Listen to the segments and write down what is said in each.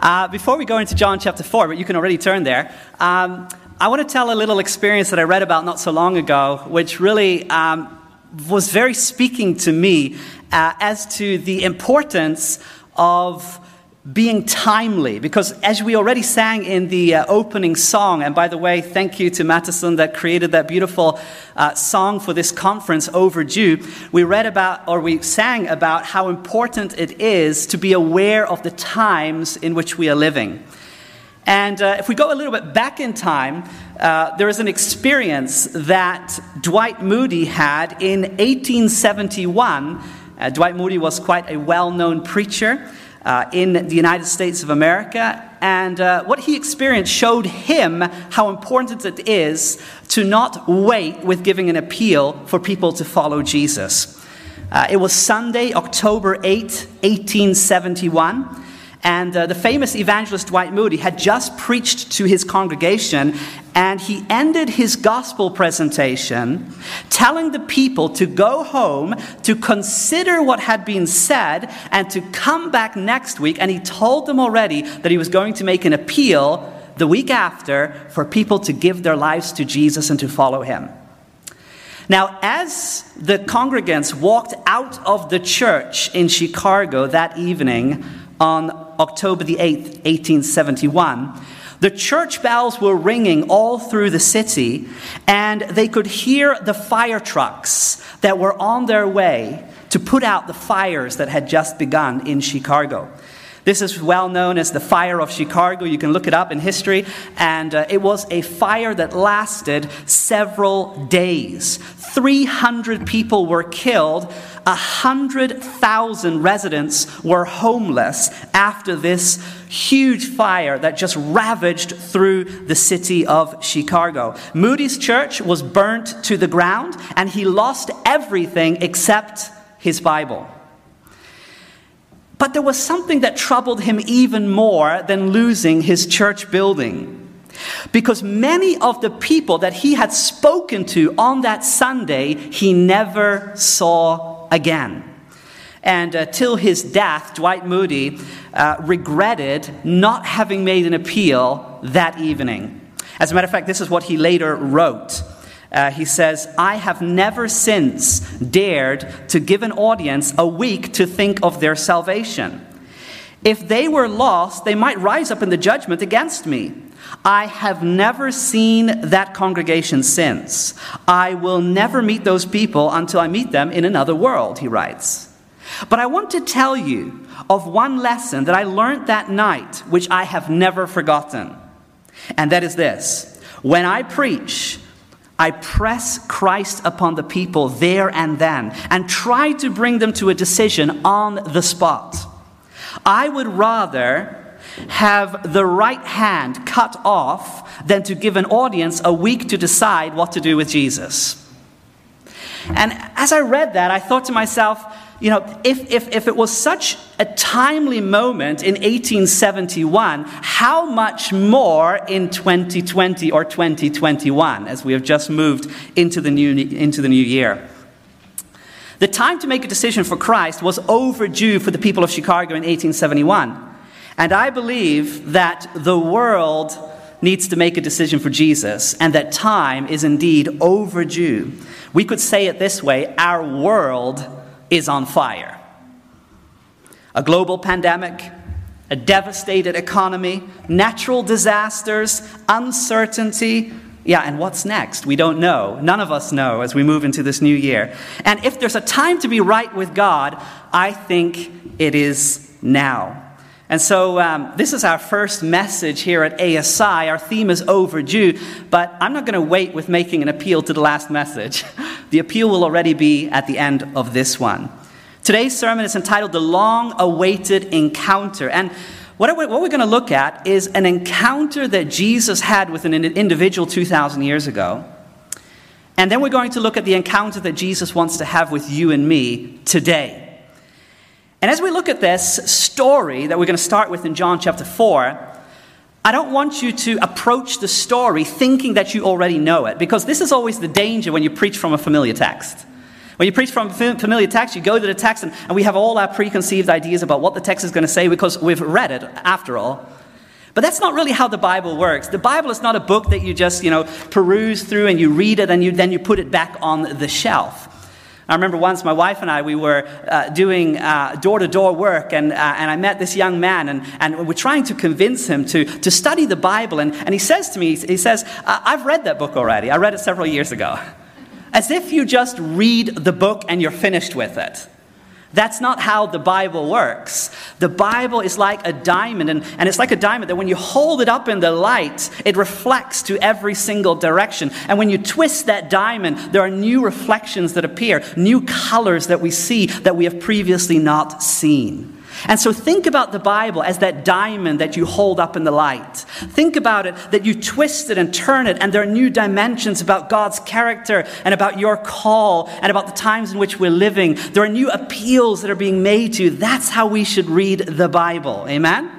Uh, before we go into John chapter 4, but you can already turn there, um, I want to tell a little experience that I read about not so long ago, which really um, was very speaking to me uh, as to the importance of being timely because as we already sang in the uh, opening song and by the way thank you to Mattison that created that beautiful uh, song for this conference overdue. We read about or we sang about how important it is to be aware of the times in which we are living. And uh, if we go a little bit back in time uh, there is an experience that dwight moody had in 1871 uh, dwight moody was quite a well-known preacher uh, in the United States of America. And uh, what he experienced showed him how important it is to not wait with giving an appeal for people to follow Jesus. Uh, it was Sunday, October 8, 1871. And uh, the famous evangelist Dwight Moody had just preached to his congregation, and he ended his gospel presentation telling the people to go home, to consider what had been said, and to come back next week. And he told them already that he was going to make an appeal the week after for people to give their lives to Jesus and to follow him. Now, as the congregants walked out of the church in Chicago that evening, on October the 8th, 1871, the church bells were ringing all through the city, and they could hear the fire trucks that were on their way to put out the fires that had just begun in Chicago. This is well known as the Fire of Chicago. You can look it up in history. And uh, it was a fire that lasted several days. 300 people were killed. 100,000 residents were homeless after this huge fire that just ravaged through the city of Chicago. Moody's church was burnt to the ground, and he lost everything except his Bible. But there was something that troubled him even more than losing his church building. Because many of the people that he had spoken to on that Sunday, he never saw again. And uh, till his death, Dwight Moody uh, regretted not having made an appeal that evening. As a matter of fact, this is what he later wrote. Uh, he says, I have never since dared to give an audience a week to think of their salvation. If they were lost, they might rise up in the judgment against me. I have never seen that congregation since. I will never meet those people until I meet them in another world, he writes. But I want to tell you of one lesson that I learned that night, which I have never forgotten. And that is this when I preach, I press Christ upon the people there and then and try to bring them to a decision on the spot. I would rather have the right hand cut off than to give an audience a week to decide what to do with Jesus. And as I read that, I thought to myself, you know, if, if, if it was such a timely moment in 1871, how much more in 2020 or 2021 as we have just moved into the new, into the new year? The time to make a decision for Christ was overdue for the people of Chicago in 1871. And I believe that the world needs to make a decision for Jesus and that time is indeed overdue. We could say it this way our world is on fire. A global pandemic, a devastated economy, natural disasters, uncertainty. Yeah, and what's next? We don't know. None of us know as we move into this new year. And if there's a time to be right with God, I think it is now. And so, um, this is our first message here at ASI. Our theme is overdue, but I'm not going to wait with making an appeal to the last message. The appeal will already be at the end of this one. Today's sermon is entitled The Long Awaited Encounter. And what we're going to look at is an encounter that Jesus had with an individual 2,000 years ago. And then we're going to look at the encounter that Jesus wants to have with you and me today. And as we look at this story that we're going to start with in John chapter 4, I don't want you to approach the story thinking that you already know it, because this is always the danger when you preach from a familiar text. When you preach from a familiar text, you go to the text, and, and we have all our preconceived ideas about what the text is going to say because we've read it, after all. But that's not really how the Bible works. The Bible is not a book that you just, you know, peruse through and you read it and you, then you put it back on the shelf. I remember once my wife and I, we were uh, doing door to door work, and, uh, and I met this young man, and, and we're trying to convince him to, to study the Bible. And, and he says to me, he says, I've read that book already. I read it several years ago. As if you just read the book and you're finished with it. That's not how the Bible works. The Bible is like a diamond, and, and it's like a diamond that when you hold it up in the light, it reflects to every single direction. And when you twist that diamond, there are new reflections that appear, new colors that we see that we have previously not seen. And so think about the Bible as that diamond that you hold up in the light. Think about it that you twist it and turn it, and there are new dimensions about God's character and about your call and about the times in which we're living. There are new appeals that are being made to you. That's how we should read the Bible. Amen?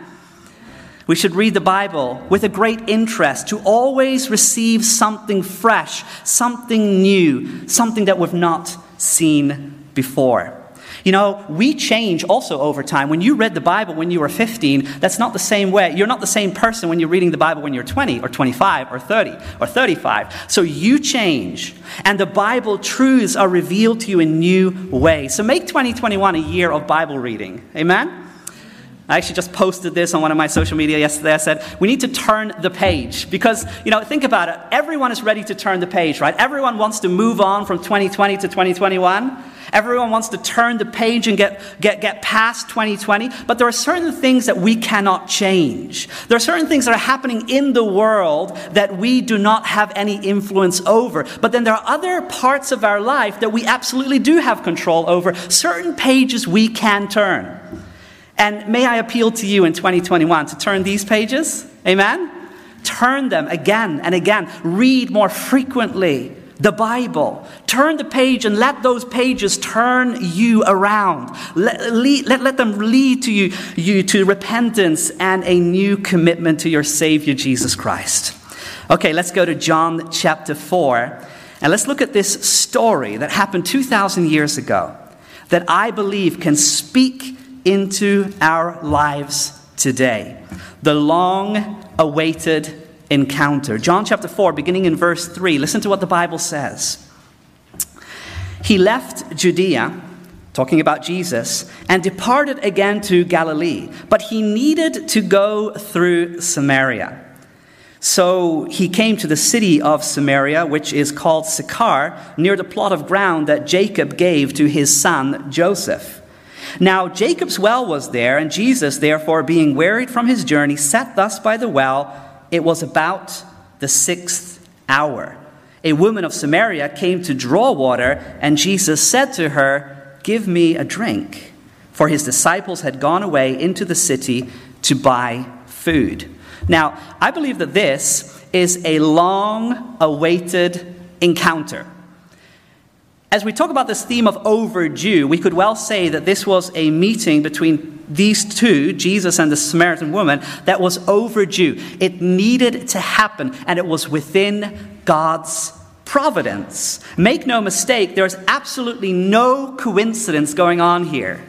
We should read the Bible with a great interest to always receive something fresh, something new, something that we've not seen before. You know, we change also over time. When you read the Bible when you were 15, that's not the same way. You're not the same person when you're reading the Bible when you're 20 or 25 or 30 or 35. So you change, and the Bible truths are revealed to you in new ways. So make 2021 a year of Bible reading. Amen? I actually just posted this on one of my social media yesterday. I said, we need to turn the page. Because, you know, think about it. Everyone is ready to turn the page, right? Everyone wants to move on from 2020 to 2021. Everyone wants to turn the page and get, get, get past 2020. But there are certain things that we cannot change. There are certain things that are happening in the world that we do not have any influence over. But then there are other parts of our life that we absolutely do have control over. Certain pages we can turn. And may I appeal to you in 2021 to turn these pages? Amen? Turn them again and again. Read more frequently the Bible. Turn the page and let those pages turn you around. Let, let, let them lead to you, you to repentance and a new commitment to your Savior, Jesus Christ. Okay, let's go to John chapter 4. And let's look at this story that happened 2,000 years ago that I believe can speak into our lives today. The long awaited encounter. John chapter 4, beginning in verse 3, listen to what the Bible says. He left Judea, talking about Jesus, and departed again to Galilee, but he needed to go through Samaria. So he came to the city of Samaria, which is called Sychar, near the plot of ground that Jacob gave to his son Joseph. Now Jacob's well was there, and Jesus, therefore, being wearied from his journey, sat thus by the well. It was about the sixth hour. A woman of Samaria came to draw water, and Jesus said to her, Give me a drink. For his disciples had gone away into the city to buy food. Now, I believe that this is a long awaited encounter. As we talk about this theme of overdue, we could well say that this was a meeting between these two, Jesus and the Samaritan woman, that was overdue. It needed to happen, and it was within God's providence. Make no mistake, there's absolutely no coincidence going on here.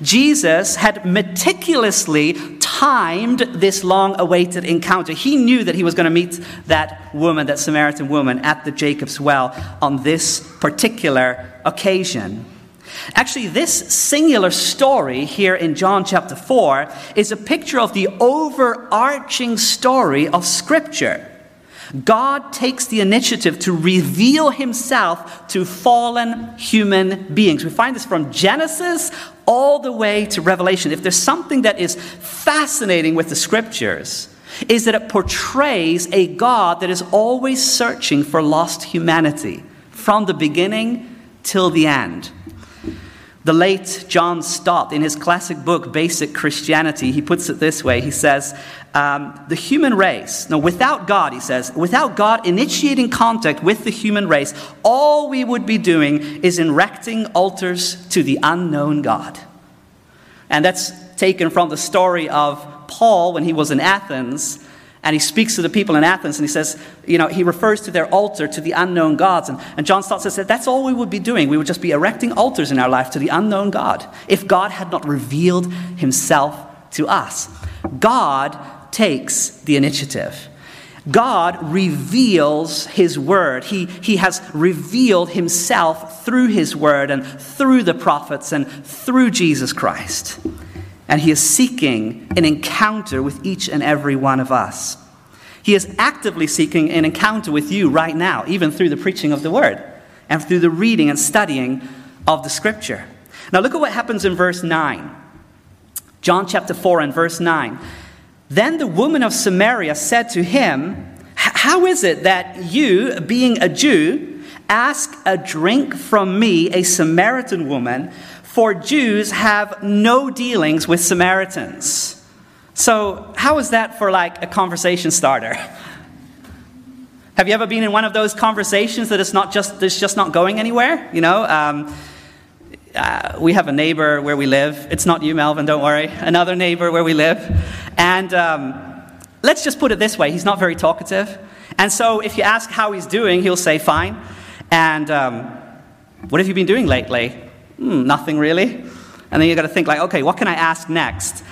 Jesus had meticulously timed this long awaited encounter. He knew that he was going to meet that woman, that Samaritan woman, at the Jacob's well on this particular occasion. Actually, this singular story here in John chapter 4 is a picture of the overarching story of Scripture. God takes the initiative to reveal himself to fallen human beings. We find this from Genesis all the way to Revelation. If there's something that is fascinating with the scriptures, is that it portrays a God that is always searching for lost humanity from the beginning till the end. The late John Stott, in his classic book, Basic Christianity, he puts it this way. He says, um, The human race, no, without God, he says, without God initiating contact with the human race, all we would be doing is erecting altars to the unknown God. And that's taken from the story of Paul when he was in Athens And he speaks to the people in Athens and he says, you know, he refers to their altar to the unknown gods. And, and John Stott says that that's all we would be doing. We would just be erecting altars in our life to the unknown God if God had not revealed himself to us. God takes the initiative. God reveals His Word. He, he has revealed Himself through His Word and through the prophets and through Jesus Christ. And He is seeking an encounter with each and every one of us. He is actively seeking an encounter with you right now, even through the preaching of the Word and through the reading and studying of the Scripture. Now, look at what happens in verse 9. John chapter 4 and verse 9. Then the woman of Samaria said to him, How is it that you, being a Jew, ask a drink from me, a Samaritan woman? For Jews have no dealings with Samaritans. So, how is that for like a conversation starter? Have you ever been in one of those conversations that is not just, it's just not going anywhere? You know, um, uh, we have a neighbor where we live. It's not you, Melvin, don't worry. Another neighbor where we live. And um, let's just put it this way he's not very talkative. And so if you ask how he's doing, he'll say, fine. And um, what have you been doing lately? Hmm, nothing really. And then you've got to think, like, okay, what can I ask next?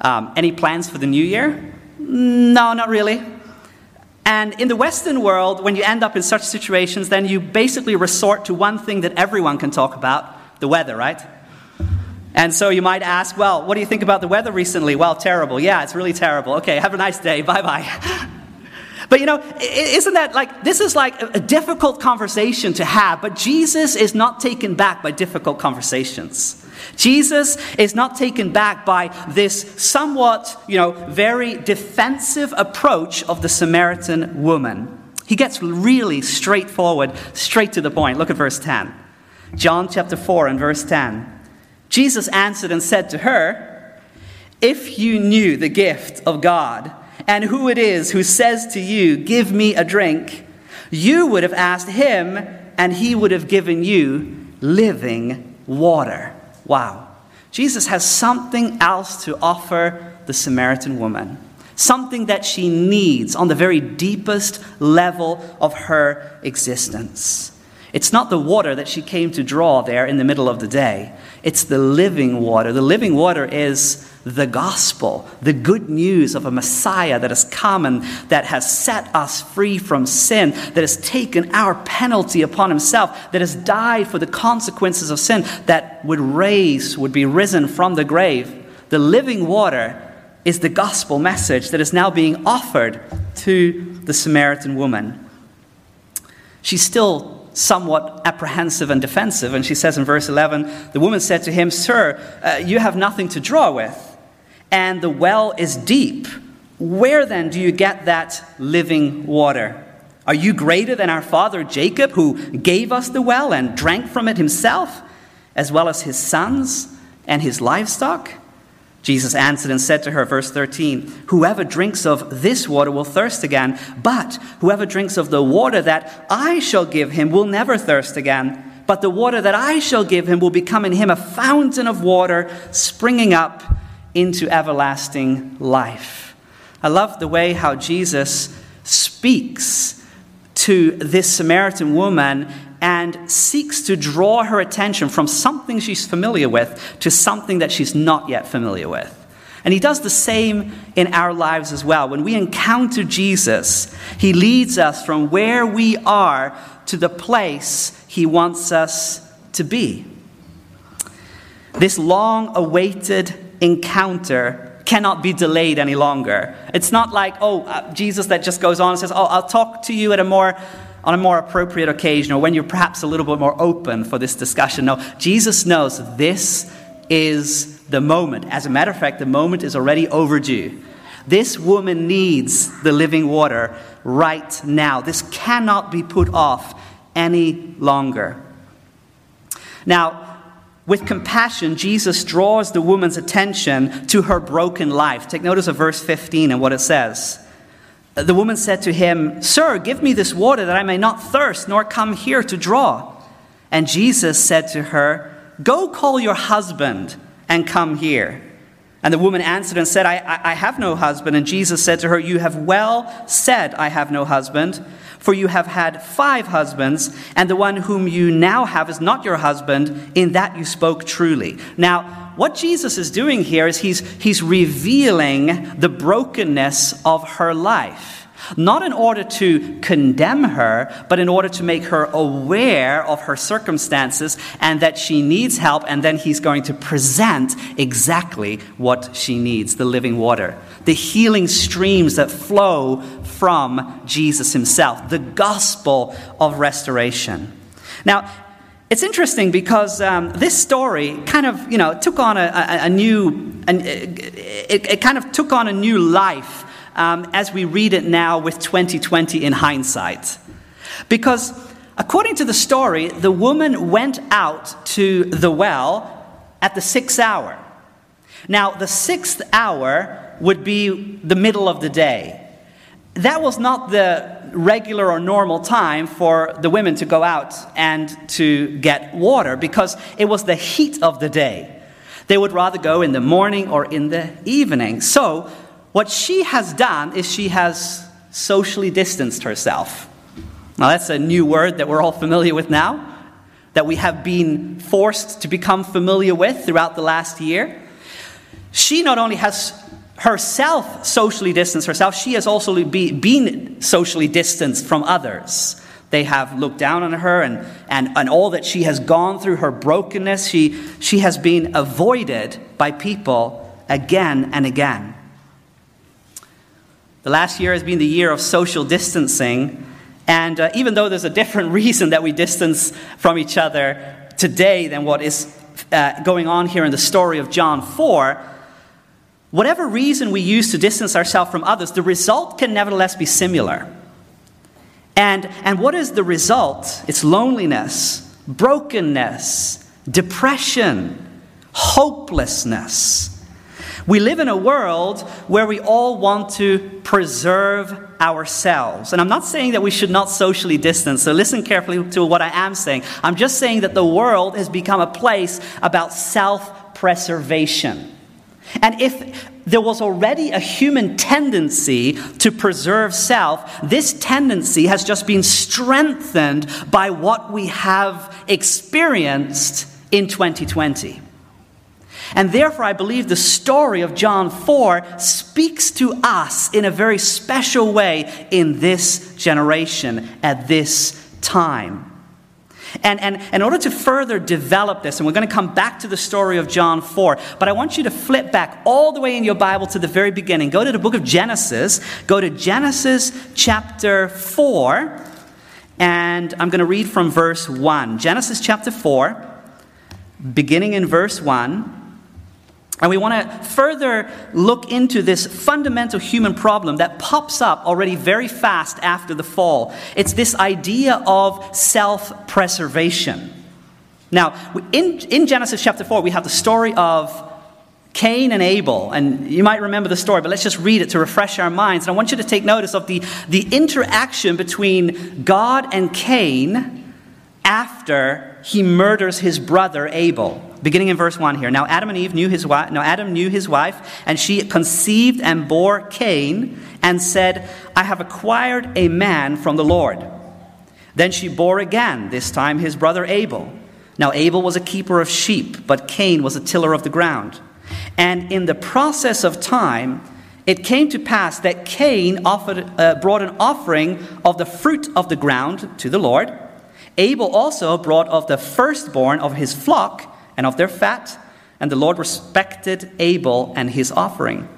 Um, any plans for the new year? No, not really. And in the Western world, when you end up in such situations, then you basically resort to one thing that everyone can talk about the weather, right? And so you might ask, well, what do you think about the weather recently? Well, terrible. Yeah, it's really terrible. Okay, have a nice day. Bye bye. But you know, isn't that like, this is like a difficult conversation to have, but Jesus is not taken back by difficult conversations. Jesus is not taken back by this somewhat, you know, very defensive approach of the Samaritan woman. He gets really straightforward, straight to the point. Look at verse 10. John chapter 4 and verse 10. Jesus answered and said to her, If you knew the gift of God and who it is who says to you, Give me a drink, you would have asked him, and he would have given you living water. Wow. Jesus has something else to offer the Samaritan woman, something that she needs on the very deepest level of her existence. It's not the water that she came to draw there in the middle of the day. It's the living water. The living water is the gospel, the good news of a Messiah that has come and that has set us free from sin, that has taken our penalty upon himself, that has died for the consequences of sin, that would raise, would be risen from the grave. The living water is the gospel message that is now being offered to the Samaritan woman. She's still somewhat apprehensive and defensive. And she says in verse 11, The woman said to him, Sir, uh, you have nothing to draw with, and the well is deep. Where then do you get that living water? Are you greater than our father Jacob, who gave us the well and drank from it himself, as well as his sons and his livestock? Jesus answered and said to her, verse 13, Whoever drinks of this water will thirst again, but whoever drinks of the water that I shall give him will never thirst again. But the water that I shall give him will become in him a fountain of water springing up into everlasting life. I love the way how Jesus speaks to this Samaritan woman and seeks to draw her attention from something she's familiar with to something that she's not yet familiar with. And he does the same in our lives as well. When we encounter Jesus, he leads us from where we are to the place he wants us to be. This long awaited encounter cannot be delayed any longer. It's not like, oh, uh, Jesus that just goes on and says, oh, I'll talk to you at a more on a more appropriate occasion or when you're perhaps a little bit more open for this discussion. No, Jesus knows this is the moment. As a matter of fact, the moment is already overdue. This woman needs the living water right now. This cannot be put off any longer. Now, with compassion, Jesus draws the woman's attention to her broken life. Take notice of verse 15 and what it says. The woman said to him, Sir, give me this water that I may not thirst, nor come here to draw. And Jesus said to her, Go call your husband and come here. And the woman answered and said, I, I, have no husband. And Jesus said to her, You have well said, I have no husband, for you have had five husbands, and the one whom you now have is not your husband. In that you spoke truly. Now, what Jesus is doing here is he's, he's revealing the brokenness of her life not in order to condemn her, but in order to make her aware of her circumstances and that she needs help, and then he's going to present exactly what she needs the living water, the healing streams that flow from Jesus himself, the gospel of restoration. Now, it's interesting because um, this story kind of, you know, took on a, a, a new, an, it, it kind of took on a new life um, as we read it now with 2020 in hindsight. Because according to the story, the woman went out to the well at the sixth hour. Now, the sixth hour would be the middle of the day. That was not the regular or normal time for the women to go out and to get water because it was the heat of the day. They would rather go in the morning or in the evening. So what she has done is she has socially distanced herself. Now, that's a new word that we're all familiar with now, that we have been forced to become familiar with throughout the last year. She not only has herself socially distanced herself, she has also be, been socially distanced from others. They have looked down on her and, and, and all that she has gone through, her brokenness, she, she has been avoided by people again and again. The last year has been the year of social distancing. And uh, even though there's a different reason that we distance from each other today than what is uh, going on here in the story of John 4, whatever reason we use to distance ourselves from others, the result can nevertheless be similar. And, and what is the result? It's loneliness, brokenness, depression, hopelessness. We live in a world where we all want to preserve ourselves. And I'm not saying that we should not socially distance, so listen carefully to what I am saying. I'm just saying that the world has become a place about self preservation. And if there was already a human tendency to preserve self, this tendency has just been strengthened by what we have experienced in 2020. And therefore, I believe the story of John 4 speaks to us in a very special way in this generation at this time. And, and, in order to further develop this, and we're going to come back to the story of John 4, but I want you to flip back all the way in your Bible to the very beginning. Go to the book of Genesis, go to Genesis chapter 4, and I'm going to read from verse 1. Genesis chapter 4, beginning in verse 1. And we want to further look into this fundamental human problem that pops up already very fast after the fall. It's this idea of self preservation. Now, in, in Genesis chapter 4, we have the story of Cain and Abel. And you might remember the story, but let's just read it to refresh our minds. And I want you to take notice of the, the interaction between God and Cain after he murders his brother Abel. Beginning in verse 1 here. Now Adam and Eve knew his wife, now Adam knew his wife, and she conceived and bore Cain and said, I have acquired a man from the Lord. Then she bore again, this time his brother Abel. Now Abel was a keeper of sheep, but Cain was a tiller of the ground. And in the process of time, it came to pass that Cain offered, uh, brought an offering of the fruit of the ground to the Lord. Abel also brought of the firstborn of his flock and of their fat, and the Lord respected Abel and his offering.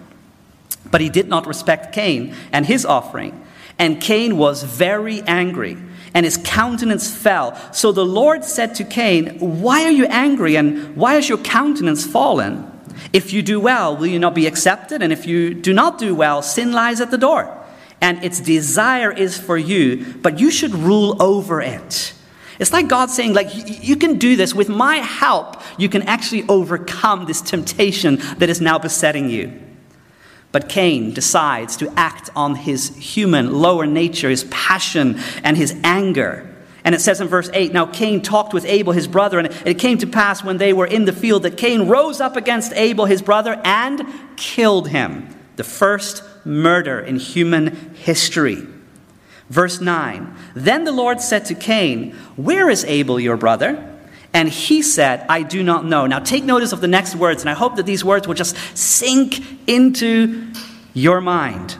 But he did not respect Cain and his offering. And Cain was very angry, and his countenance fell. So the Lord said to Cain, Why are you angry, and why has your countenance fallen? If you do well, will you not be accepted? And if you do not do well, sin lies at the door. And its desire is for you, but you should rule over it. It's like God saying, like, you can do this. With my help, you can actually overcome this temptation that is now besetting you. But Cain decides to act on his human lower nature, his passion, and his anger. And it says in verse 8 Now Cain talked with Abel, his brother, and it came to pass when they were in the field that Cain rose up against Abel, his brother, and killed him. The first murder in human history. Verse 9 Then the Lord said to Cain, Where is Abel, your brother? And he said, I do not know. Now take notice of the next words, and I hope that these words will just sink into your mind.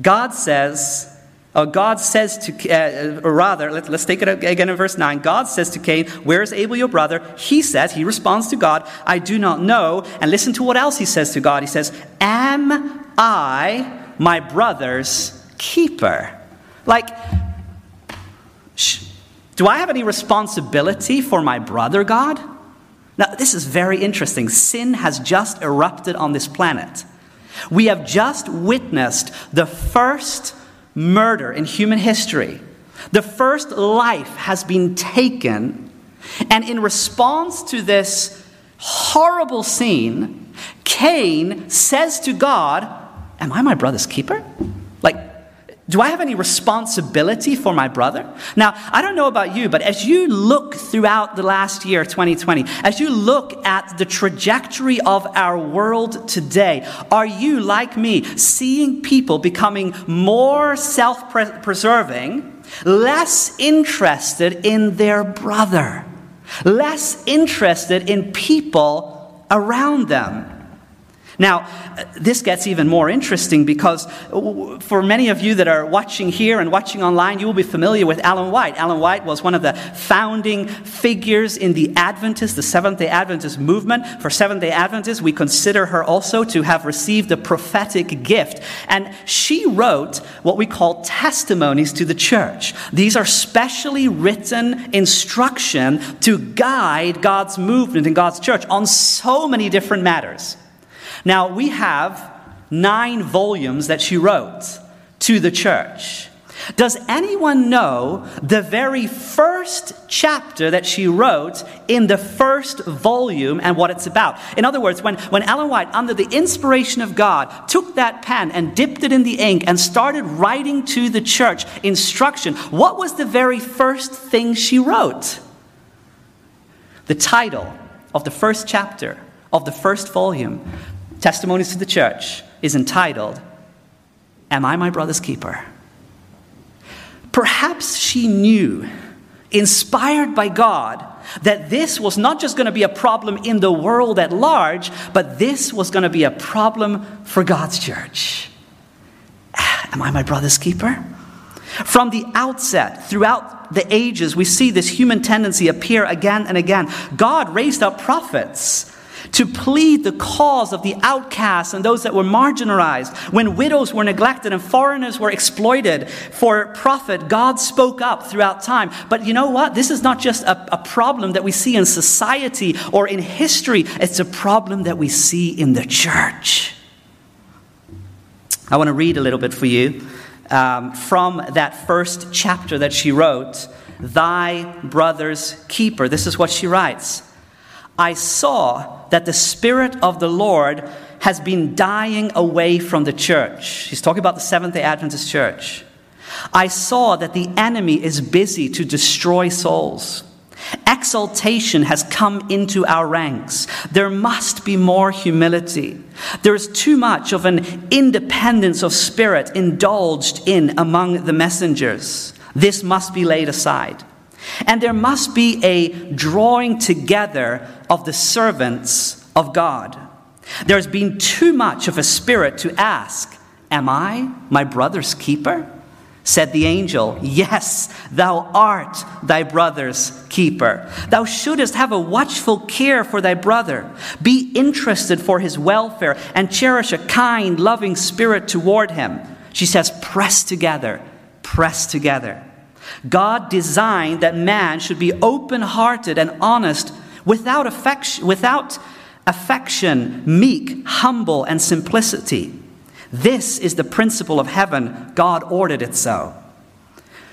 God says, uh, God says to, uh, or rather, let, us take it again in verse 9. God says to Cain, Where is Abel your brother? He says, he responds to God, I do not know. And listen to what else he says to God. He says, Am I my brother's keeper? Like, shh, do I have any responsibility for my brother, God? Now, this is very interesting. Sin has just erupted on this planet. We have just witnessed the first murder in human history. The first life has been taken, and in response to this horrible scene, Cain says to God, Am I my brother's keeper? Like, do I have any responsibility for my brother? Now, I don't know about you, but as you look throughout the last year, 2020, as you look at the trajectory of our world today, are you, like me, seeing people becoming more self preserving, less interested in their brother, less interested in people around them? Now, this gets even more interesting because for many of you that are watching here and watching online, you will be familiar with Ellen White. Ellen White was one of the founding figures in the Adventist, the Seventh day Adventist movement. For Seventh day Adventists, we consider her also to have received the prophetic gift. And she wrote what we call testimonies to the church. These are specially written instruction to guide God's movement in God's church on so many different matters. Now, we have nine volumes that she wrote to the church. Does anyone know the very first chapter that she wrote in the first volume and what it's about? In other words, when, when Ellen White, under the inspiration of God, took that pen and dipped it in the ink and started writing to the church instruction, what was the very first thing she wrote? The title of the first chapter of the first volume Testimonies to the Church is entitled, Am I my brother's keeper? Perhaps she knew, inspired by God, that this was not just going to be a problem in the world at large, but this was going to be a problem for God's church. Am I my brother's keeper? From the outset, throughout the ages, we see this human tendency appear again and again. God raised up prophets to plead the cause of the outcasts and those that were marginalized. When widows were neglected and foreigners were exploited for profit, God spoke up throughout time. But you know what? This is not just a, a problem that we see in society or in history, it's a problem that we see in the church. I want to read a little bit for you um, from that first chapter that she wrote, Thy Brother's Keeper. This is what she writes. I saw that the Spirit of the Lord has been dying away from the church. He's talking about the Seventh day Adventist church. I saw that the enemy is busy to destroy souls. Exaltation has come into our ranks. There must be more humility. There is too much of an independence of spirit indulged in among the messengers. This must be laid aside. And there must be a drawing together of the servants of God. There's been too much of a spirit to ask, Am I my brother's keeper? Said the angel, Yes, thou art thy brother's keeper. Thou shouldest have a watchful care for thy brother, be interested for his welfare, and cherish a kind, loving spirit toward him. She says, Press together, press together. God designed that man should be open hearted and honest without affection, without affection, meek, humble, and simplicity. This is the principle of heaven. God ordered it so.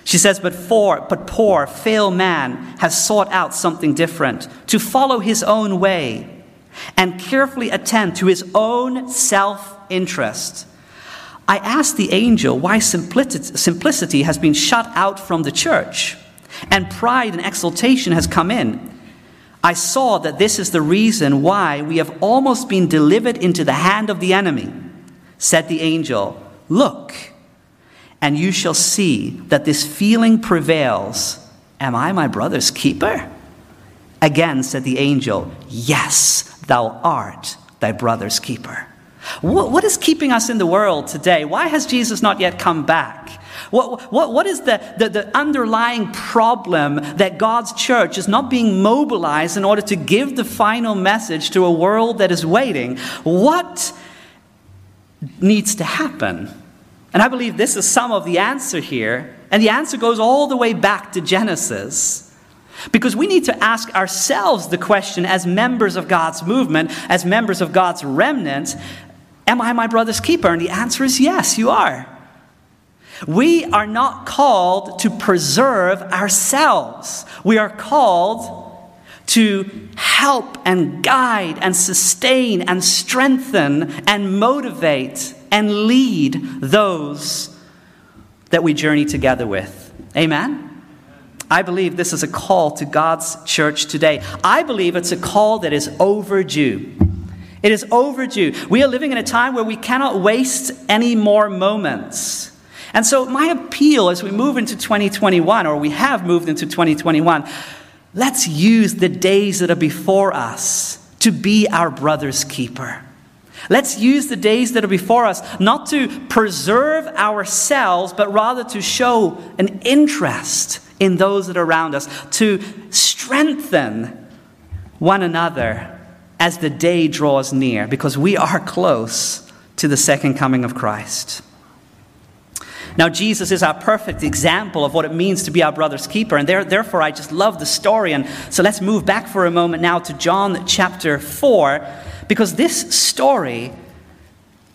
She says, but, for, but poor, fail man has sought out something different to follow his own way and carefully attend to his own self interest I asked the angel why simplicity has been shut out from the church. and pride and exaltation has come in. I saw that this is the reason why we have almost been delivered into the hand of the enemy. Said the angel, Look, and you shall see that this feeling prevails. Am I my brother's keeper? Again said the angel, Yes, thou art thy brother's keeper. What, what is keeping us in the world today? Why has Jesus not yet come back? What, what, what is the, the, the underlying problem that God's church is not being mobilized in order to give the final message to a world that is waiting? What needs to happen? And I believe this is some of the answer here. And the answer goes all the way back to Genesis. Because we need to ask ourselves the question as members of God's movement, as members of God's remnant Am I my brother's keeper? And the answer is yes, you are. We are not called to preserve ourselves, we are called to help and guide and sustain and strengthen and motivate and lead those that we journey together with. Amen? I believe this is a call to God's church today. I believe it's a call that is overdue. It is overdue. We are living in a time where we cannot waste any more moments. And so, my appeal as we move into 2021, or we have moved into 2021, let's use the days that are before us to be our brother's keeper. Let's use the days that are before us not to preserve ourselves, but rather to show an interest in those that are around us, to strengthen one another as the day draws near, because we are close to the second coming of Christ. Now, Jesus is our perfect example of what it means to be our brother's keeper, and there, therefore I just love the story. And so let's move back for a moment now to John chapter 4 because this story,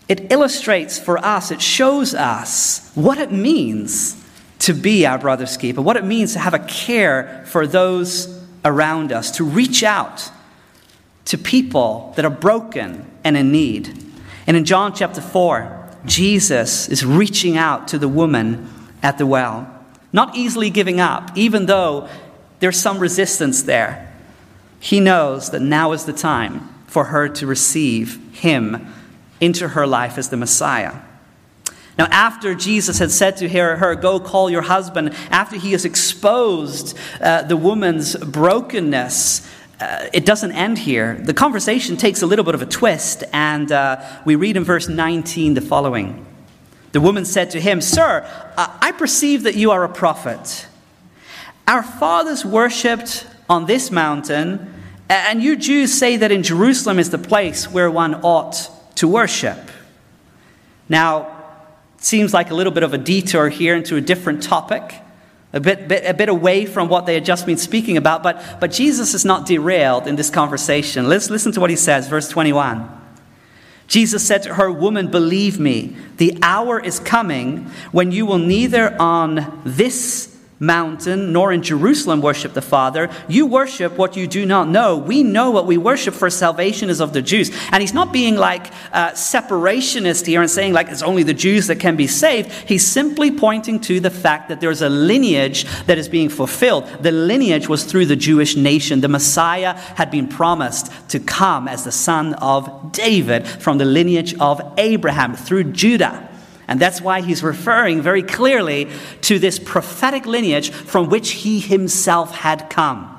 it illustrates for us, it shows us what it means to be our brother's keeper, what it means to have a care for those around us, to reach out to people that are broken and in need. And in John chapter 4, Jesus is reaching out to the woman at the well, not easily giving up, even though there's some resistance there. He knows that now is the time for her to receive him into her life as the Messiah. Now, after Jesus had said to her, her Go call your husband, after he has exposed uh, the woman's brokenness, uh, it doesn't end here. The conversation takes a little bit of a twist, and uh, we read in verse 19 the following The woman said to him, Sir, I perceive that you are a prophet. Our fathers worshipped on this mountain and you Jews say that in Jerusalem is the place where one ought to worship. Now, it seems like a little bit of a detour here into a different topic, a bit, bit, a bit away from what they had just been speaking about, but, but Jesus is not derailed in this conversation. Let's listen to what he says, verse 21. Jesus said to her, Woman, believe me, the hour is coming when you will neither on this mountain, nor in Jerusalem worship the Father. You worship what you do not know. We know what we worship, for salvation is of the Jews. And he's not being like uh, separationist here and saying like it's only the Jews that can be saved. He's simply pointing to the fact that there's a lineage that is being fulfilled. The lineage was through the Jewish nation. The Messiah had been promised to come as the son of David from the lineage of Abraham through Judah. And that's why he's referring very clearly to this prophetic lineage from which he himself had come.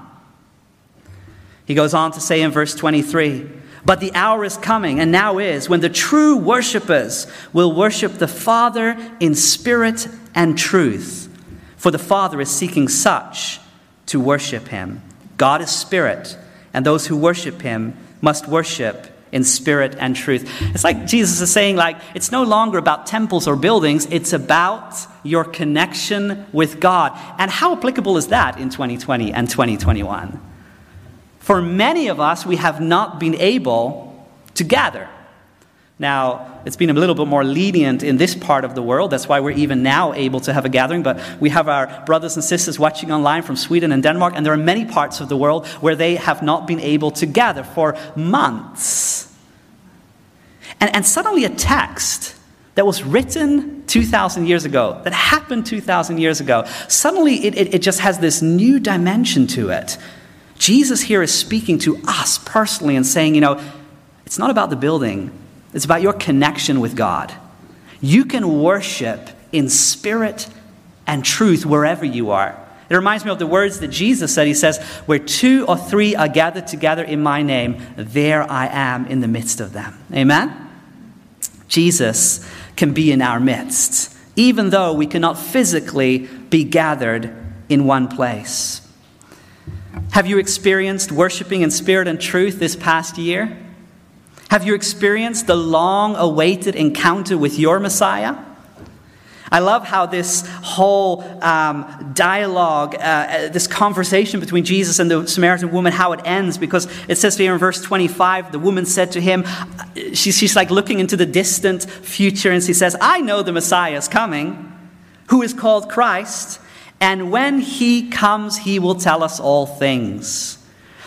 He goes on to say in verse 23 But the hour is coming, and now is, when the true worshippers will worship the Father in spirit and truth. For the Father is seeking such to worship him. God is spirit, and those who worship him must worship in spirit and truth. It's like Jesus is saying like it's no longer about temples or buildings, it's about your connection with God. And how applicable is that in 2020 and 2021? For many of us we have not been able to gather. Now, it's been a little bit more lenient in this part of the world. That's why we're even now able to have a gathering. But we have our brothers and sisters watching online from Sweden and Denmark, and there are many parts of the world where they have not been able to gather for months. And, and suddenly, a text that was written 2,000 years ago, that happened 2,000 years ago, suddenly it, it, it, just has this new dimension to it. Jesus here is speaking to us personally and saying, you know, it's not about the building, it's about your connection with God. You can worship in spirit and truth wherever you are. It reminds me of the words that Jesus said. He says, Where two or three are gathered together in my name, there I am in the midst of them. Amen? Jesus can be in our midst, even though we cannot physically be gathered in one place. Have you experienced worshiping in spirit and truth this past year? Have you experienced the long awaited encounter with your Messiah? I love how this whole um, dialogue, uh, uh, this conversation between Jesus and the Samaritan woman, how it ends, because it says here in verse 25, the woman said to him, uh, she's, she's like looking into the distant future, and she says, I know the Messiah is coming, who is called Christ, and when he comes, he will tell us all things.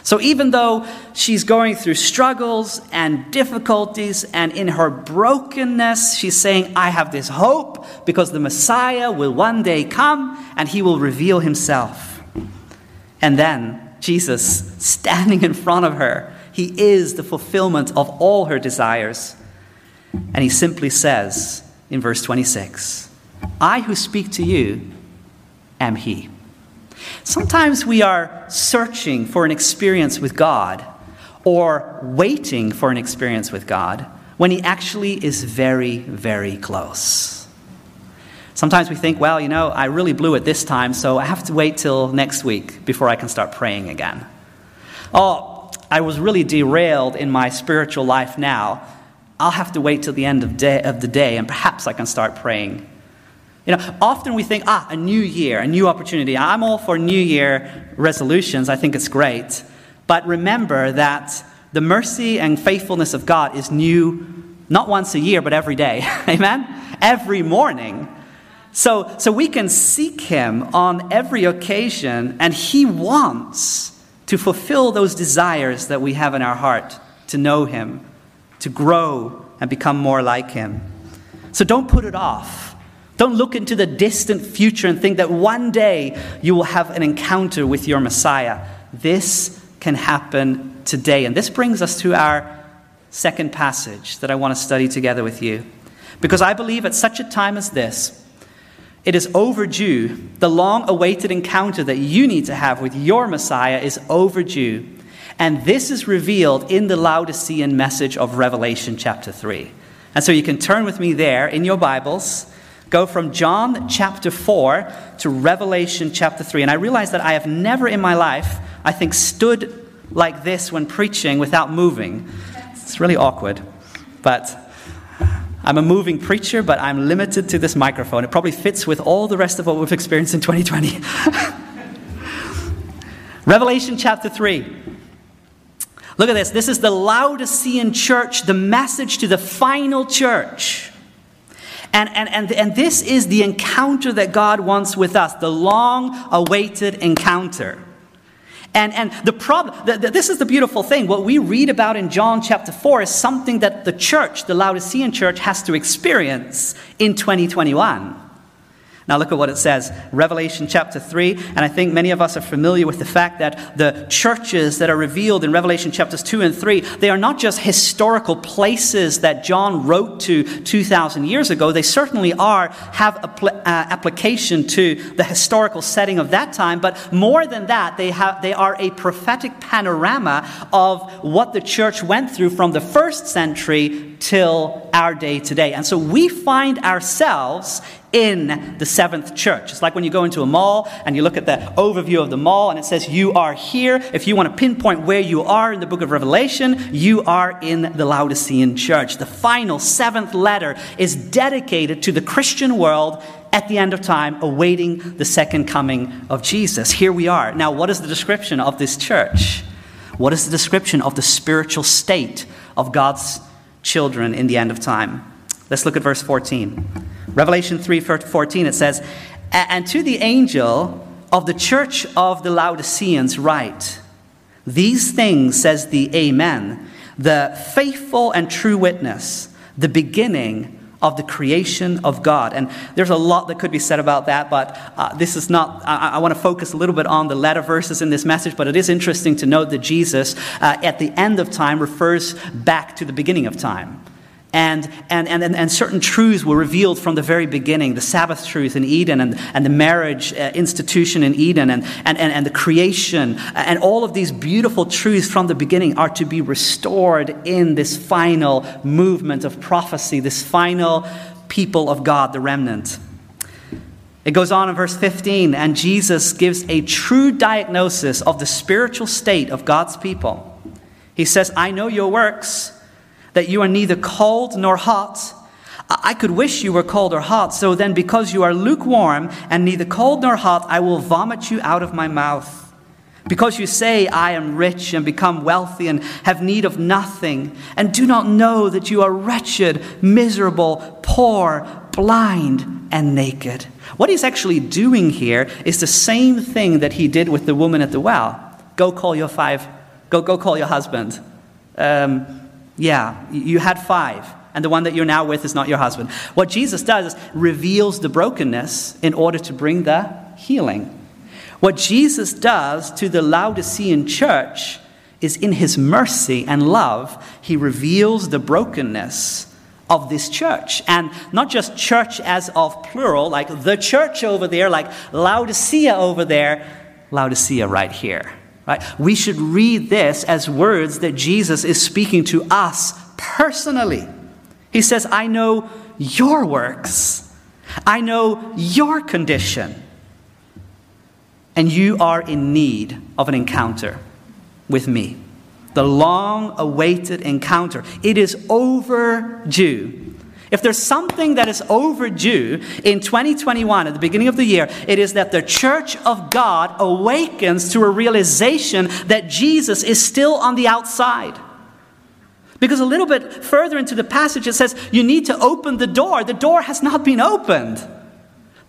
So even though she's going through struggles and difficulties, and in her brokenness, she's saying, I have this hope because the Messiah will one day come and he will reveal himself. And then Jesus, standing in front of her, he is the fulfillment of all her desires. And he simply says in verse 26 I who speak to you am he. Sometimes we are searching for an experience with God or waiting for an experience with God when He actually is very, very close. Sometimes we think, well, you know, I really blew it this time, so I have to wait till next week before I can start praying again. Oh, I was really derailed in my spiritual life now. I'll have to wait till the end of, day, of the day and perhaps I can start praying you know, often we think, ah, a new year, a new opportunity. I'm all for New Year resolutions. I think it's great. But remember that the mercy and faithfulness of God is new not once a year, but every day. Amen? Every morning. So, so we can seek Him on every occasion, and He wants to fulfill those desires that we have in our heart to know Him, to grow and become more like Him. So don't put it off. Don't look into the distant future and think that one day you will have an encounter with your Messiah. This can happen today. And this brings us to our second passage that I want to study together with you. Because I believe at such a time as this, it is overdue. The long awaited encounter that you need to have with your Messiah is overdue. And this is revealed in the Laodicean message of Revelation chapter 3. And so you can turn with me there in your Bibles go from John chapter 4 to Revelation chapter 3. And I realize that I have never in my life, I think, stood like this when preaching without moving. It's really awkward. But I'm a moving preacher, but I'm limited to this microphone. It probably fits with all the rest of what we've experienced in 2020. Revelation chapter 3. Look at this. This is the Laodicean church, the message to the final church. And, and, and, and this is the encounter that God wants with us, the long awaited encounter. And, and the problem, the, the, this is the beautiful thing. What we read about in John chapter 4 is something that the church, the Laodicean church, has to experience in 2021. Now, look at what it says, Revelation chapter 3. And I think many of us are familiar with the fact that the churches that are revealed in Revelation chapters 2 and 3, they are not just historical places that John wrote to 2,000 years ago. They certainly are, have a uh, application to the historical setting of that time. But more than that, they, have, they are a prophetic panorama of what the church went through from the first century till our day today. And so we find ourselves in the seventh church. It's like when you go into a mall and you look at the overview of the mall and it says, You are here. If you want to pinpoint where you are in the book of Revelation, you are in the Laodicean church. The final seventh letter is dedicated to the Christian world at the end of time, awaiting the second coming of Jesus. Here we are. Now, what is the description of this church? What is the description of the spiritual state of God's children in the end of time? Let's look at verse 14. Revelation 3 14, it says, And to the angel of the church of the Laodiceans write, These things says the Amen, the faithful and true witness, the beginning of the creation of God. And there's a lot that could be said about that, but uh, this is not, I, I want to focus a little bit on the letter verses in this message, but it is interesting to note that Jesus, uh, at the end of time, refers back to the beginning of time. And, and, and, and, certain truths were revealed from the very beginning the Sabbath truth in Eden, and, and the marriage uh, institution in Eden, and, and, and, and the creation. And all of these beautiful truths from the beginning are to be restored in this final movement of prophecy, this final people of God, the remnant. It goes on in verse 15, and Jesus gives a true diagnosis of the spiritual state of God's people. He says, I know your works that you are neither cold nor hot. I could wish you were cold or hot. So then, because you are lukewarm and neither cold nor hot, I will vomit you out of my mouth. Because you say, I am rich and become wealthy and have need of nothing, and do not know that you are wretched, miserable, poor, blind, and naked. What he's actually doing here is the same thing that he did with the woman at the well. Go call your five, go, go call your husband. Um, yeah, you had five, and the one that you're now with is not your husband. What Jesus does is reveals the brokenness in order to bring the healing. What Jesus does to the Laodicean church is in his mercy and love, he reveals the brokenness of this church. And not just church as of plural, like the church over there, like Laodicea over there, Laodicea right here. Right? We should read this as words that Jesus is speaking to us personally. He says, I know your works, I know your condition, and you are in need of an encounter with me. The long awaited encounter. It is overdue. If there's something that is overdue in 2021, at the beginning of the year, it is that the church of God awakens to a realization that Jesus is still on the outside. Because a little bit further into the passage, it says, You need to open the door. The door has not been opened.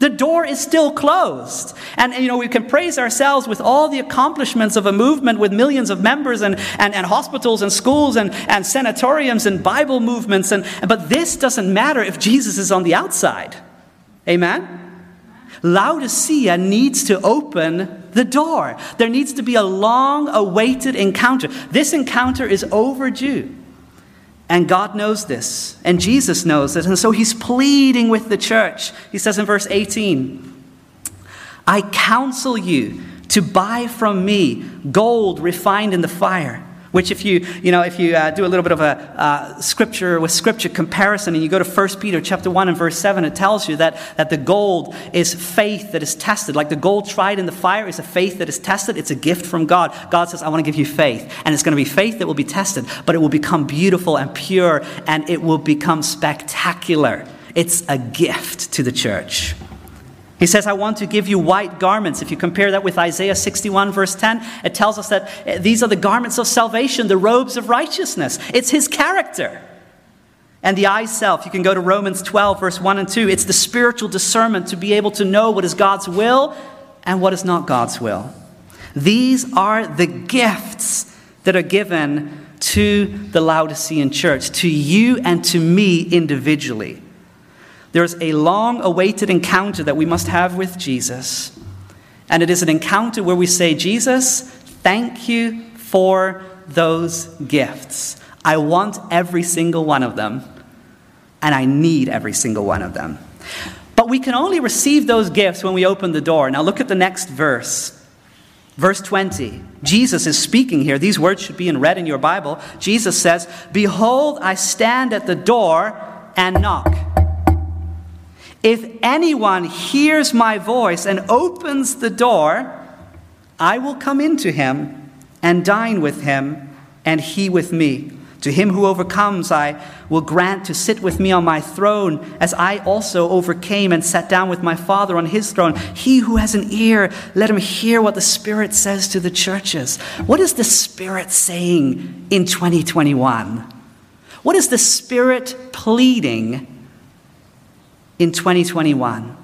The door is still closed. And, you know, we can praise ourselves with all the accomplishments of a movement with millions of members and, and, and hospitals and schools and, and sanatoriums and Bible movements. And, but this doesn't matter if Jesus is on the outside. Amen? Laodicea needs to open the door. There needs to be a long awaited encounter. This encounter is overdue. And God knows this, and Jesus knows it. And so he's pleading with the church. He says in verse 18, I counsel you to buy from me gold refined in the fire which if you, you, know, if you uh, do a little bit of a uh, scripture with scripture comparison and you go to 1 Peter chapter 1 and verse 7, it tells you that, that the gold is faith that is tested. Like the gold tried in the fire is a faith that is tested. It's a gift from God. God says, I want to give you faith. And it's going to be faith that will be tested, but it will become beautiful and pure and it will become spectacular. It's a gift to the church. He says, I want to give you white garments. If you compare that with Isaiah 61, verse 10, it tells us that eh, these are the garments of salvation, the robes of righteousness. It's his character. And the eye salve, you can go to Romans 12, verse 1 and 2. It's the spiritual discernment to be able to know what is God's will and what is not God's will. These are the gifts that are given to the Laodicean church, to you and to me individually. There's a long awaited encounter that we must have with Jesus. And it is an encounter where we say, Jesus, thank you for those gifts. I want every single one of them, and I need every single one of them. But we can only receive those gifts when we open the door. Now, look at the next verse. Verse 20. Jesus is speaking here. These words should be in red in your Bible. Jesus says, Behold, I stand at the door and knock. If anyone hears my voice and opens the door, I will come into him and dine with him, and he with me. To him who overcomes, I will grant to sit with me on my throne, as I also overcame and sat down with my Father on his throne. He who has an ear, let him hear what the Spirit says to the churches. What is the Spirit saying in 2021? What is the Spirit pleading in 2021?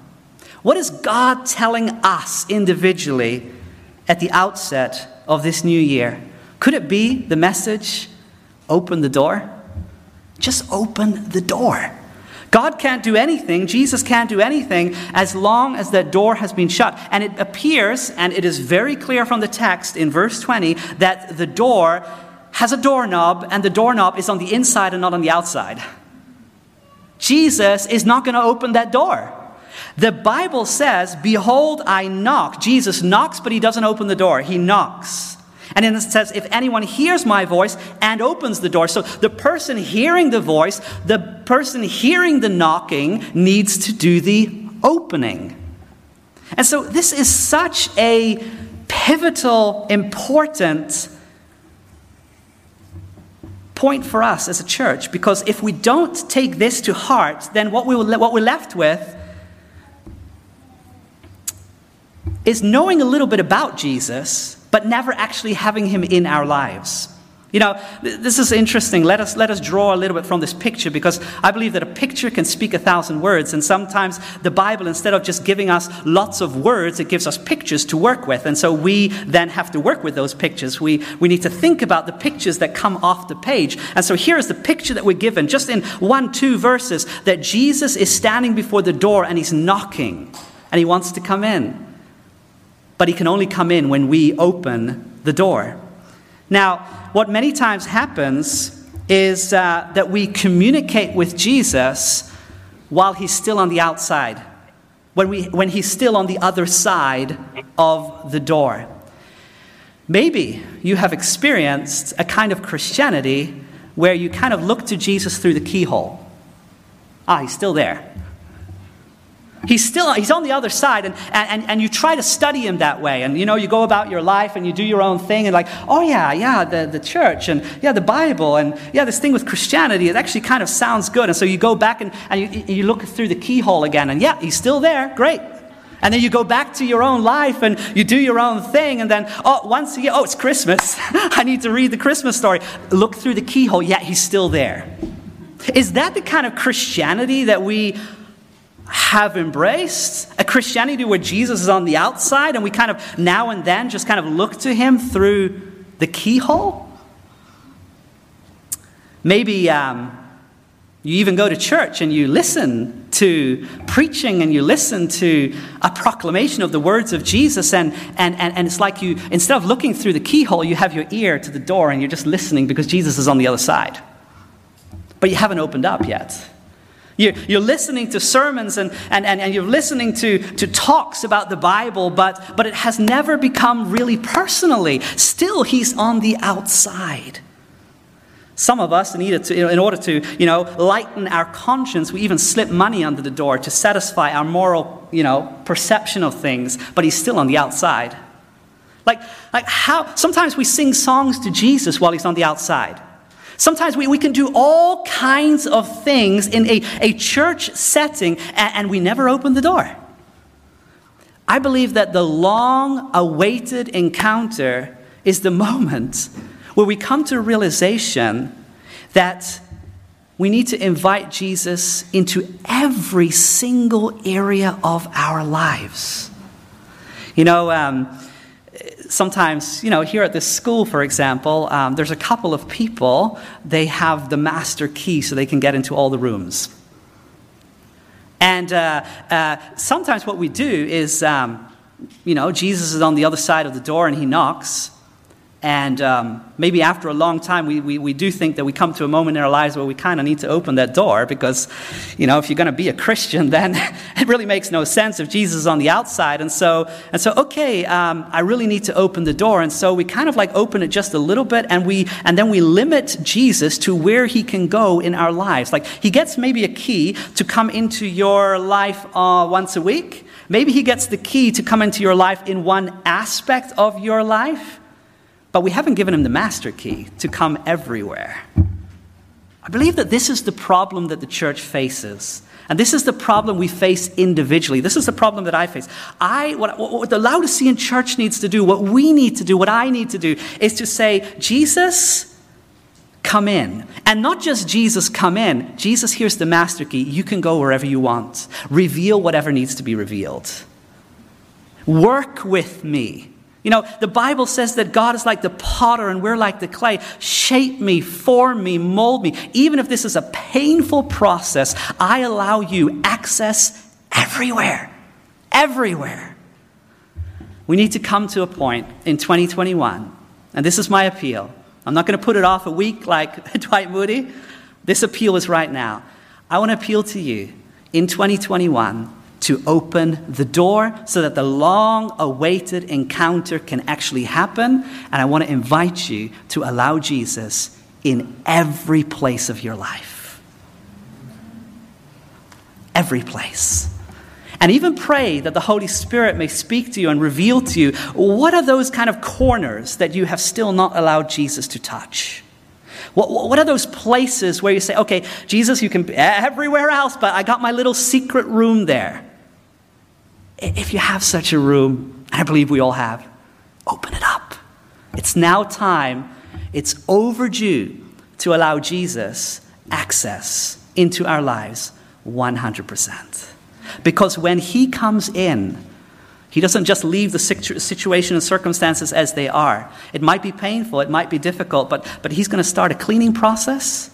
What is God telling us individually at the outset of this new year? Could it be the message, open the door? Just open the door. God can't do anything, Jesus can't do anything as long as that door has been shut. And it appears, and it is very clear from the text in verse 20, that the door has a doorknob, and the doorknob is on the inside and not on the outside. Jesus is not going to open that door. The Bible says, Behold, I knock. Jesus knocks, but he doesn't open the door. He knocks. And then it says, if anyone hears my voice and opens the door. So the person hearing the voice, the person hearing the knocking, needs to do the opening. And so this is such a pivotal, important point for us as a church because if we don't take this to heart, then what, we will, what we're left with is knowing a little bit about Jesus but never actually having him in our lives. You know, this is interesting. Let us, let us draw a little bit from this picture because I believe that a picture can speak a thousand words. And sometimes the Bible, instead of just giving us lots of words, it gives us pictures to work with. And so we then have to work with those pictures. We, we need to think about the pictures that come off the page. And so here is the picture that we're given, just in one, two verses, that Jesus is standing before the door and he's knocking and he wants to come in but he can only come in when we open the door. Now, what many times happens is uh, that we communicate with Jesus while he's still on the outside, when, we, when he's still on the other side of the door. Maybe you have experienced a kind of Christianity where you kind of look to Jesus through the keyhole. Ah, he's still there. He's still he's on the other side, and, and, and you try to study him that way. And you know, you go about your life and you do your own thing, and like, oh yeah, yeah, the, the church, and yeah, the Bible, and yeah, this thing with Christianity, it actually kind of sounds good. And so you go back and, and you, you look through the keyhole again, and yeah, he's still there, great. And then you go back to your own life and you do your own thing, and then, oh, once a year, oh, it's Christmas. I need to read the Christmas story. Look through the keyhole, yeah, he's still there. Is that the kind of Christianity that we have embraced a Christianity where Jesus is on the outside and we kind of now and then just kind of look to him through the keyhole. Maybe um, you even go to church and you listen to preaching and you listen to a proclamation of the words of Jesus, and, and, and, and it's like you, instead of looking through the keyhole, you have your ear to the door and you're just listening because Jesus is on the other side. But you haven't opened up yet. You're, you're listening to sermons and, and, and, and you're listening to, to talks about the Bible, but, but it has never become really personally. Still, he's on the outside. Some of us, in, to, in order to you know, lighten our conscience, we even slip money under the door to satisfy our moral you know, perception of things, but he's still on the outside. Like, like how, sometimes we sing songs to Jesus while he's on the outside. Sometimes we, we can do all kinds of things in a, a church setting and, and we never open the door. I believe that the long awaited encounter is the moment where we come to a realization that we need to invite Jesus into every single area of our lives. You know, um, sometimes, you know, here at this school, for example, um, there's a couple of people, they have the master key so they can get into all the rooms. And uh, uh, sometimes what we do is, um, you know, Jesus is on the other side of the door and he knocks. And um, maybe after a long time, we, we, we do think that we come to a moment in our lives where we kind of need to open that door because, you know, if you're going to be a Christian, then it really makes no sense if Jesus is on the outside. And so, and so okay, um, I really need to open the door. And so we kind of like open it just a little bit and, we, and then we limit Jesus to where he can go in our lives. Like he gets maybe a key to come into your life uh, once a week. Maybe he gets the key to come into your life in one aspect of your life. But we haven't given him the master key to come everywhere. I believe that this is the problem that the church faces. And this is the problem we face individually. This is the problem that I face. I, what, what the Laodicean church needs to do, what we need to do, what I need to do, is to say, Jesus, come in. And not just Jesus, come in. Jesus, here's the master key. You can go wherever you want. Reveal whatever needs to be revealed. Work with me You know, the Bible says that God is like the potter and we're like the clay. Shape me, form me, mold me. Even if this is a painful process, I allow you access everywhere. Everywhere. We need to come to a point in 2021, and this is my appeal. I'm not going to put it off a week like Dwight Moody. This appeal is right now. I want to appeal to you in 2021 to open the door so that the long awaited encounter can actually happen. And I want to invite you to allow Jesus in every place of your life. Every place. And even pray that the Holy Spirit may speak to you and reveal to you what are those kind of corners that you have still not allowed Jesus to touch. What, what are those places where you say, okay, Jesus, you can be everywhere else, but I got my little secret room there. If you have such a room, I believe we all have, open it up. It's now time, it's overdue to allow Jesus access into our lives 100%. Because when he comes in, he doesn't just leave the situation and circumstances as they are. It might be painful, it might be difficult, but, but he's going to start a cleaning process,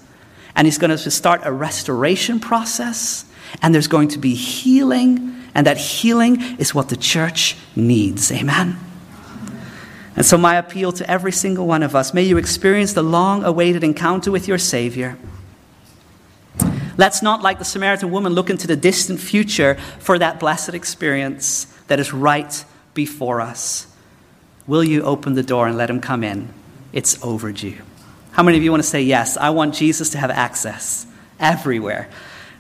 and he's going to start a restoration process, and there's going to be healing and that healing is what the church needs. Amen? And so, my appeal to every single one of us may you experience the long awaited encounter with your Savior. Let's not, like the Samaritan woman, look into the distant future for that blessed experience that is right before us. Will you open the door and let him come in? It's overdue. How many of you want to say, Yes, I want Jesus to have access everywhere?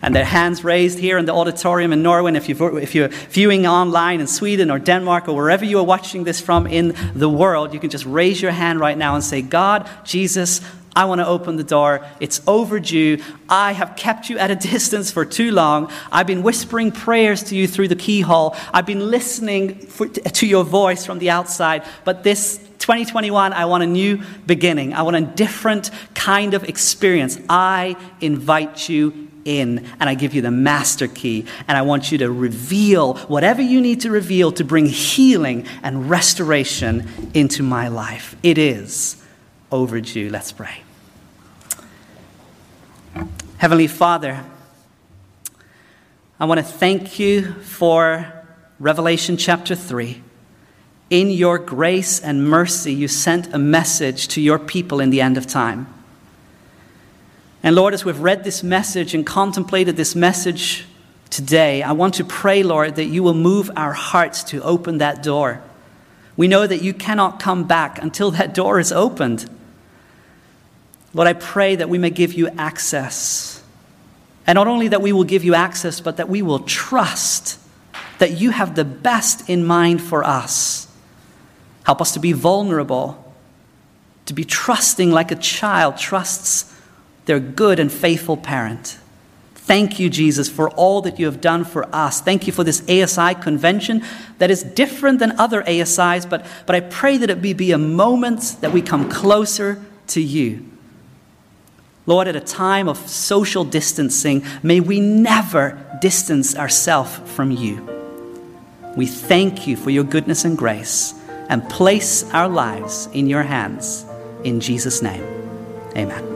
And their hands raised here in the auditorium in Norway. If, you if you're viewing online in Sweden or Denmark or wherever you are watching this from in the world, you can just raise your hand right now and say, God, Jesus, I want to open the door. It's overdue. I have kept you at a distance for too long. I've been whispering prayers to you through the keyhole. I've been listening for, to your voice from the outside. But this 2021, I want a new beginning. I want a different kind of experience. I invite you in, and I give you the master key, and I want you to reveal whatever you need to reveal to bring healing and restoration into my life. It is overdue. Let's pray. Heavenly Father, I want to thank you for Revelation chapter 3. In your grace and mercy, you sent a message to your people in the end of time. And Lord, as we've read this message and contemplated this message today, I want to pray, Lord, that you will move our hearts to open that door. We know that you cannot come back until that door is opened. Lord, I pray that we may give you access. And not only that we will give you access, but that we will trust that you have the best in mind for us. Help us to be vulnerable, to be trusting like a child trusts their good and faithful parent. Thank you, Jesus, for all that you have done for us. Thank you for this ASI convention that is different than other ASIs, but, but I pray that it be, be a moment that we come closer to you. Lord, at a time of social distancing, may we never distance ourselves from you. We thank you for your goodness and grace and place our lives in your hands. In Jesus' name, amen.